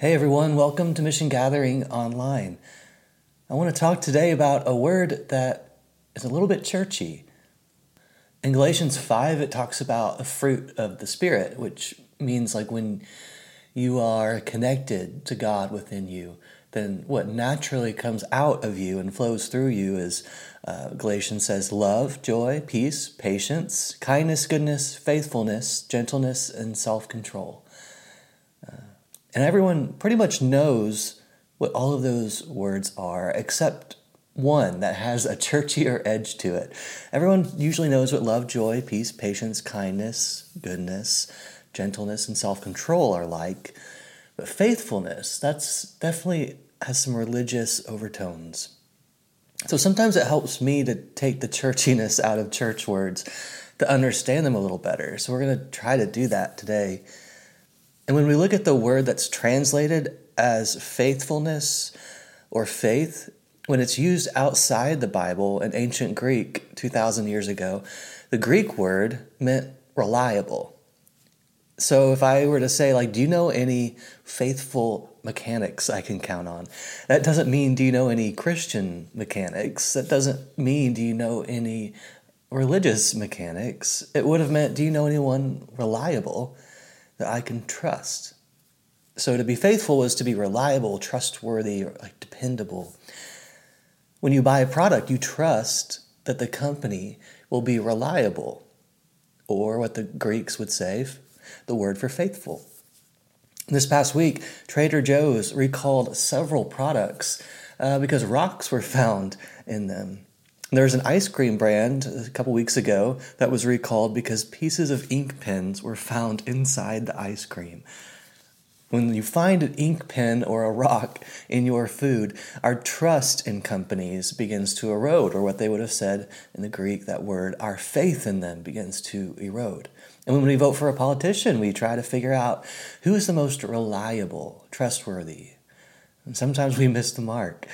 Hey everyone, welcome to Mission Gathering Online. I want to talk today about a word that is a little bit churchy. In Galatians 5, it talks about a fruit of the Spirit, which means like when you are connected to God within you, then what naturally comes out of you and flows through you is uh, Galatians says love, joy, peace, patience, kindness, goodness, faithfulness, gentleness, and self control. And everyone pretty much knows what all of those words are, except one that has a churchier edge to it. Everyone usually knows what love, joy, peace, patience, kindness, goodness, gentleness, and self control are like. But faithfulness, that's definitely has some religious overtones. So sometimes it helps me to take the churchiness out of church words to understand them a little better. So we're going to try to do that today. And when we look at the word that's translated as faithfulness or faith, when it's used outside the Bible in ancient Greek 2,000 years ago, the Greek word meant reliable. So if I were to say, like, do you know any faithful mechanics I can count on? That doesn't mean, do you know any Christian mechanics? That doesn't mean, do you know any religious mechanics? It would have meant, do you know anyone reliable? That I can trust. So to be faithful is to be reliable, trustworthy, or like dependable. When you buy a product, you trust that the company will be reliable, or what the Greeks would say, the word for faithful. This past week, Trader Joe's recalled several products uh, because rocks were found in them. There was an ice cream brand a couple weeks ago that was recalled because pieces of ink pens were found inside the ice cream. When you find an ink pen or a rock in your food, our trust in companies begins to erode, or what they would have said in the Greek, that word, our faith in them begins to erode. And when we vote for a politician, we try to figure out who is the most reliable, trustworthy. And sometimes we miss the mark.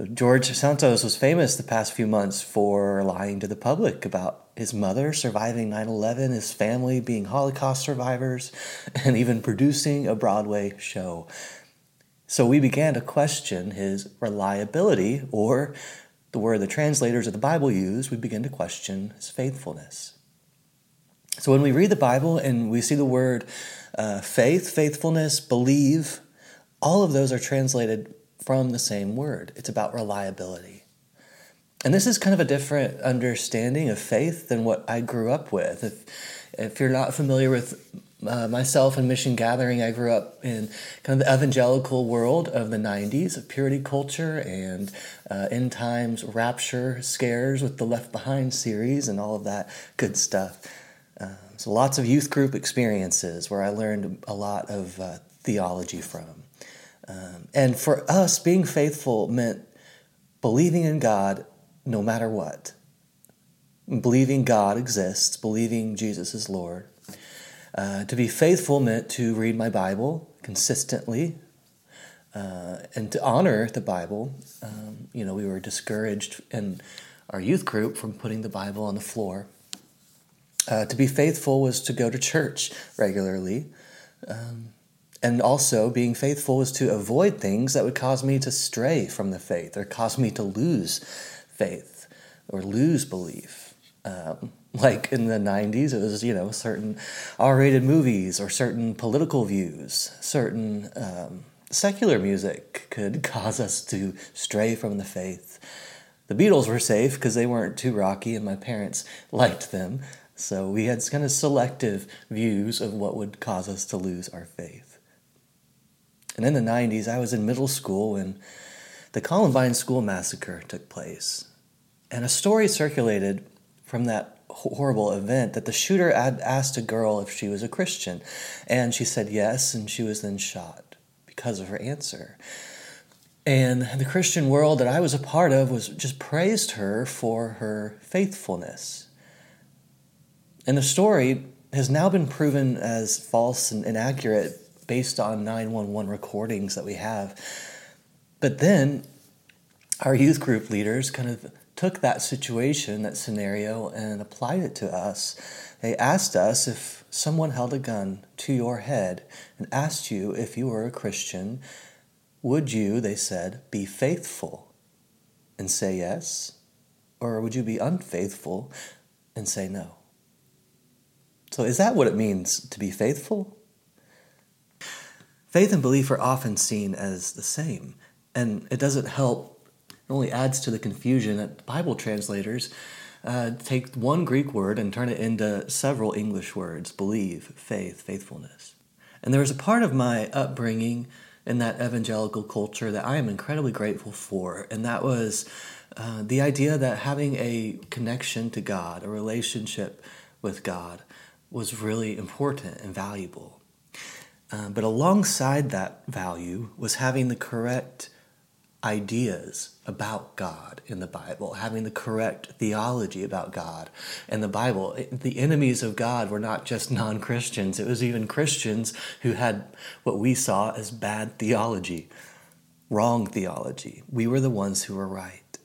George Santos was famous the past few months for lying to the public about his mother surviving 9 11, his family being Holocaust survivors, and even producing a Broadway show. So we began to question his reliability, or the word the translators of the Bible use, we begin to question his faithfulness. So when we read the Bible and we see the word uh, faith, faithfulness, believe, all of those are translated from the same word. It's about reliability. And this is kind of a different understanding of faith than what I grew up with. If, if you're not familiar with uh, myself and Mission Gathering, I grew up in kind of the evangelical world of the 90s, of purity culture and uh, end times rapture scares with the Left Behind series and all of that good stuff. Uh, so lots of youth group experiences where I learned a lot of uh, theology from. Um, and for us, being faithful meant believing in God no matter what. Believing God exists, believing Jesus is Lord. Uh, to be faithful meant to read my Bible consistently uh, and to honor the Bible. Um, you know, we were discouraged in our youth group from putting the Bible on the floor. Uh, to be faithful was to go to church regularly. Um, and also, being faithful is to avoid things that would cause me to stray from the faith or cause me to lose faith or lose belief. Um, like in the 90s, it was, you know, certain R rated movies or certain political views, certain um, secular music could cause us to stray from the faith. The Beatles were safe because they weren't too rocky and my parents liked them. So we had kind of selective views of what would cause us to lose our faith. And in the 90s, I was in middle school when the Columbine School Massacre took place. And a story circulated from that horrible event that the shooter had asked a girl if she was a Christian. And she said yes, and she was then shot because of her answer. And the Christian world that I was a part of was just praised her for her faithfulness. And the story has now been proven as false and inaccurate based on 911 recordings that we have. But then our youth group leaders kind of took that situation, that scenario, and applied it to us. They asked us if someone held a gun to your head and asked you if you were a Christian, would you, they said, be faithful and say yes? Or would you be unfaithful and say no? So, is that what it means to be faithful? Faith and belief are often seen as the same, and it doesn't help, it only adds to the confusion that Bible translators uh, take one Greek word and turn it into several English words believe, faith, faithfulness. And there was a part of my upbringing in that evangelical culture that I am incredibly grateful for, and that was uh, the idea that having a connection to God, a relationship with God, was really important and valuable. Uh, but alongside that value was having the correct ideas about God in the Bible, having the correct theology about God and the Bible. The enemies of God were not just non Christians, it was even Christians who had what we saw as bad theology, wrong theology. We were the ones who were right.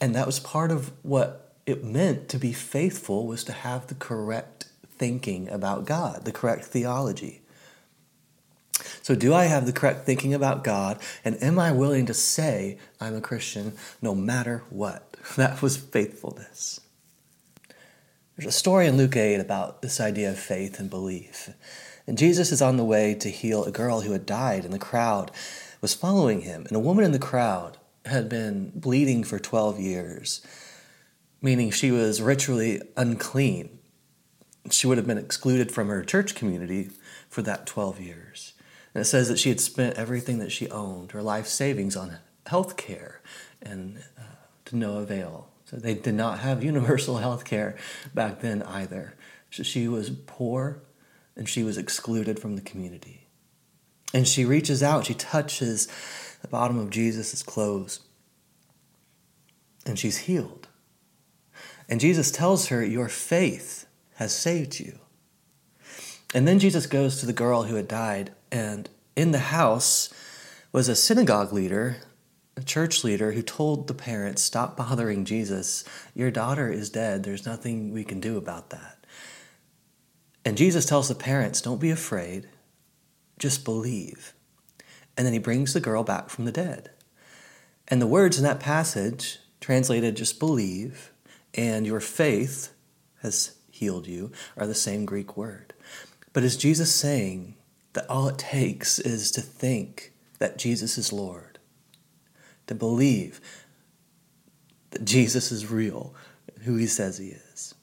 And that was part of what it meant to be faithful was to have the correct thinking about God, the correct theology. So, do I have the correct thinking about God? And am I willing to say I'm a Christian no matter what? That was faithfulness. There's a story in Luke 8 about this idea of faith and belief. And Jesus is on the way to heal a girl who had died, and the crowd was following him. And a woman in the crowd had been bleeding for 12 years, meaning she was ritually unclean. She would have been excluded from her church community for that 12 years. And it says that she had spent everything that she owned, her life savings, on health care, and uh, to no avail. So they did not have universal health care back then either. So she was poor and she was excluded from the community. And she reaches out, she touches the bottom of Jesus' clothes, and she's healed. And Jesus tells her, Your faith has saved you. And then Jesus goes to the girl who had died, and in the house was a synagogue leader, a church leader, who told the parents, Stop bothering Jesus. Your daughter is dead. There's nothing we can do about that. And Jesus tells the parents, Don't be afraid, just believe. And then he brings the girl back from the dead. And the words in that passage, translated just believe, and your faith has healed you, are the same Greek word. But is Jesus saying that all it takes is to think that Jesus is Lord, to believe that Jesus is real, who he says he is?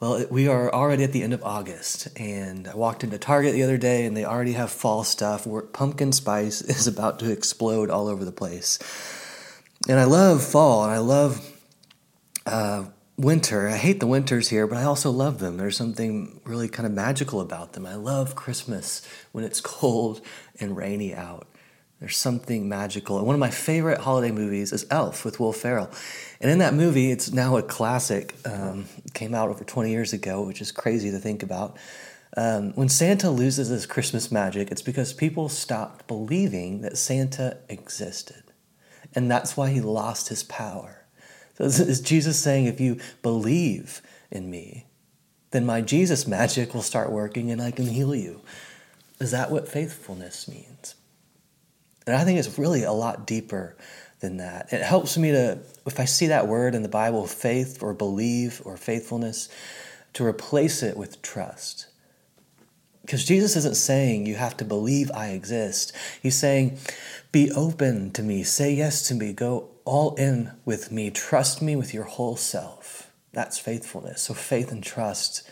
Well, we are already at the end of August, and I walked into Target the other day, and they already have fall stuff. Where pumpkin spice is about to explode all over the place. And I love fall, and I love uh, winter. I hate the winters here, but I also love them. There's something really kind of magical about them. I love Christmas when it's cold and rainy out. There's something magical. And one of my favorite holiday movies is Elf with Will Ferrell. And in that movie, it's now a classic, um, came out over 20 years ago, which is crazy to think about. Um, when Santa loses his Christmas magic, it's because people stopped believing that Santa existed. And that's why he lost his power. Is Jesus saying, if you believe in me, then my Jesus magic will start working and I can heal you? Is that what faithfulness means? And I think it's really a lot deeper than that. It helps me to, if I see that word in the Bible, faith or believe or faithfulness, to replace it with trust. Because Jesus isn't saying you have to believe I exist. He's saying, be open to me, say yes to me, go all in with me. Trust me with your whole self. That's faithfulness. So faith and trust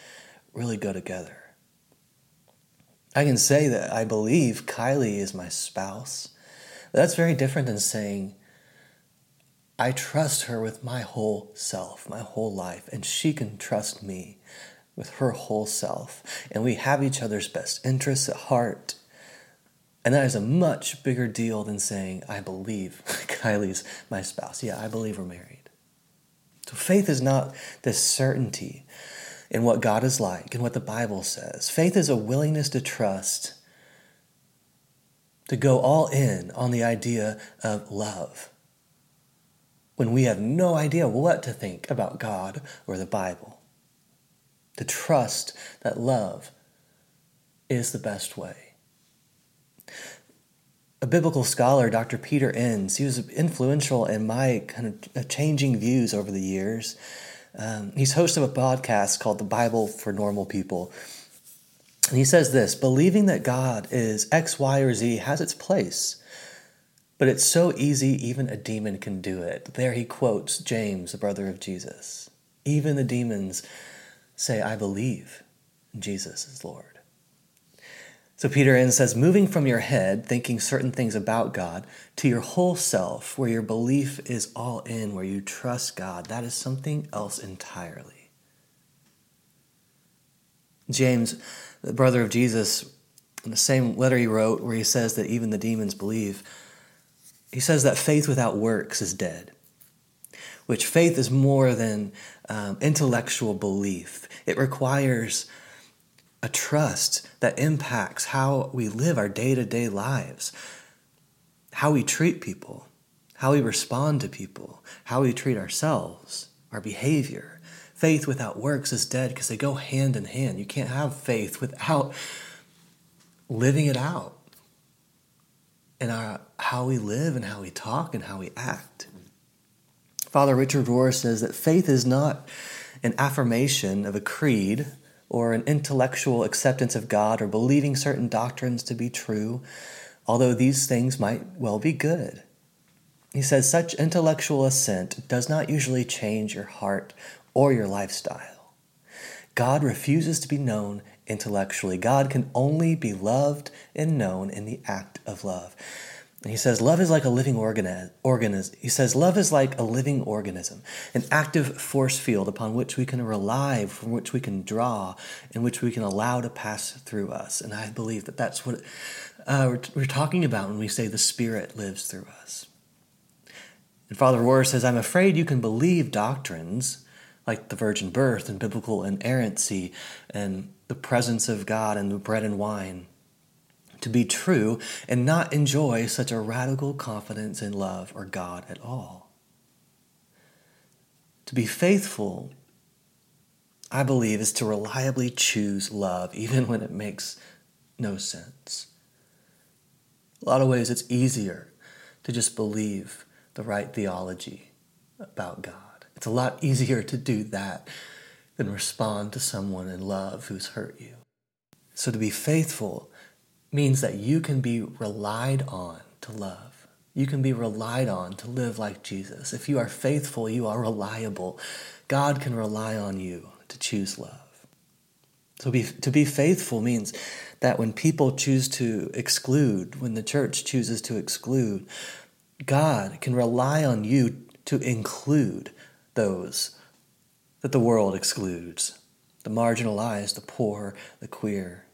really go together. I can say that I believe Kylie is my spouse. That's very different than saying, I trust her with my whole self, my whole life, and she can trust me with her whole self. And we have each other's best interests at heart. And that is a much bigger deal than saying, I believe Kylie's my spouse. Yeah, I believe we're married. So faith is not this certainty in what God is like and what the Bible says. Faith is a willingness to trust, to go all in on the idea of love. when we have no idea what to think about God or the Bible. To trust that love is the best way. A biblical scholar, Dr. Peter Enns, he was influential in my kind of uh, changing views over the years. Um, he's host of a podcast called The Bible for Normal People. And he says this believing that God is X, Y, or Z has its place but it's so easy, even a demon can do it. There he quotes James, the brother of Jesus. Even the demons say, I believe Jesus is Lord. So Peter Enns says, moving from your head, thinking certain things about God, to your whole self, where your belief is all in, where you trust God, that is something else entirely. James, the brother of Jesus, in the same letter he wrote, where he says that even the demons believe, he says that faith without works is dead, which faith is more than um, intellectual belief. It requires a trust that impacts how we live our day to day lives, how we treat people, how we respond to people, how we treat ourselves, our behavior. Faith without works is dead because they go hand in hand. You can't have faith without living it out in our, how we live and how we talk and how we act. Father Richard Rohr says that faith is not an affirmation of a creed or an intellectual acceptance of God or believing certain doctrines to be true, although these things might well be good. He says such intellectual assent does not usually change your heart or your lifestyle. God refuses to be known intellectually. God can only be loved and known in the act of love. And he says, love is like a living organism. He says, love is like a living organism, an active force field upon which we can rely, from which we can draw, in which we can allow to pass through us. And I believe that that's what uh, we're, we're talking about when we say the Spirit lives through us. And Father Rohr says, I'm afraid you can believe doctrines like the virgin birth and biblical inerrancy and the presence of God and the bread and wine to be true and not enjoy such a radical confidence in love or God at all. To be faithful, I believe, is to reliably choose love, even when it makes no sense. A lot of ways, it's easier to just believe the right theology about God. It's a lot easier to do that than respond to someone in love who's hurt you. So to be faithful means that you can be relied on to love. You can be relied on to live like Jesus. If you are faithful, you are reliable. God can rely on you to choose love. So be, to be faithful means that when people choose to exclude, when the church chooses to exclude, God can rely on you to include those that the world excludes the marginalized, the poor, the queer.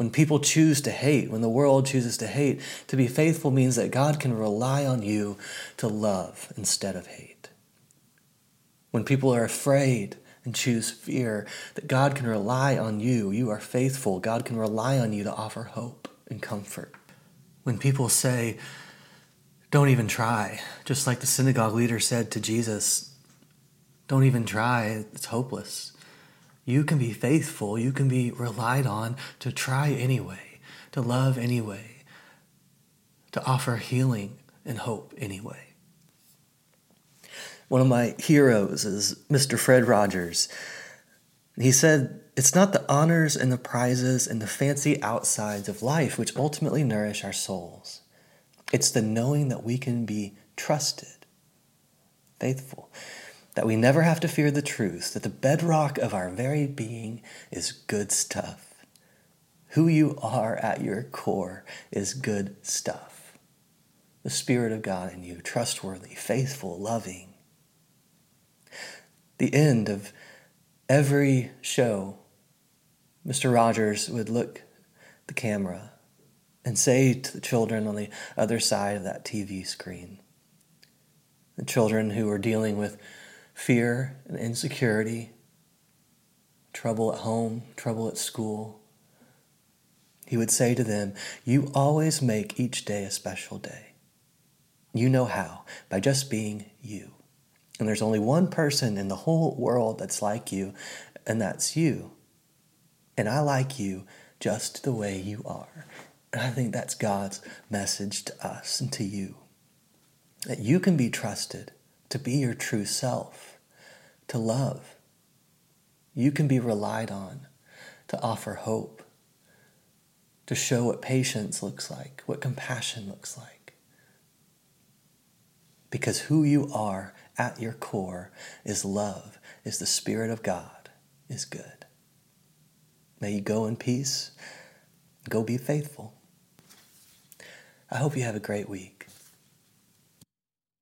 When people choose to hate, when the world chooses to hate, to be faithful means that God can rely on you to love instead of hate. When people are afraid and choose fear, that God can rely on you. You are faithful. God can rely on you to offer hope and comfort. When people say, don't even try, just like the synagogue leader said to Jesus, don't even try, it's hopeless. You can be faithful, you can be relied on to try anyway, to love anyway, to offer healing and hope anyway. One of my heroes is Mr. Fred Rogers. He said, It's not the honors and the prizes and the fancy outsides of life which ultimately nourish our souls. It's the knowing that we can be trusted, faithful that we never have to fear the truth, that the bedrock of our very being is good stuff. Who you are at your core is good stuff. The Spirit of God in you, trustworthy, faithful, loving. The end of every show, Mr. Rogers would look the camera and say to the children on the other side of that TV screen, the children who were dealing with fear and insecurity, trouble at home, trouble at school. He would say to them, You always make each day a special day. You know how, by just being you. And there's only one person in the whole world that's like you, and that's you. And I like you just the way you are. And I think that's God's message to us and to you that you can be trusted to be your true self, to love. You can be relied on to offer hope, to show what patience looks like, what compassion looks like. Because who you are at your core is love, is the Spirit of God, is good. May you go in peace, go be faithful. I hope you have a great week.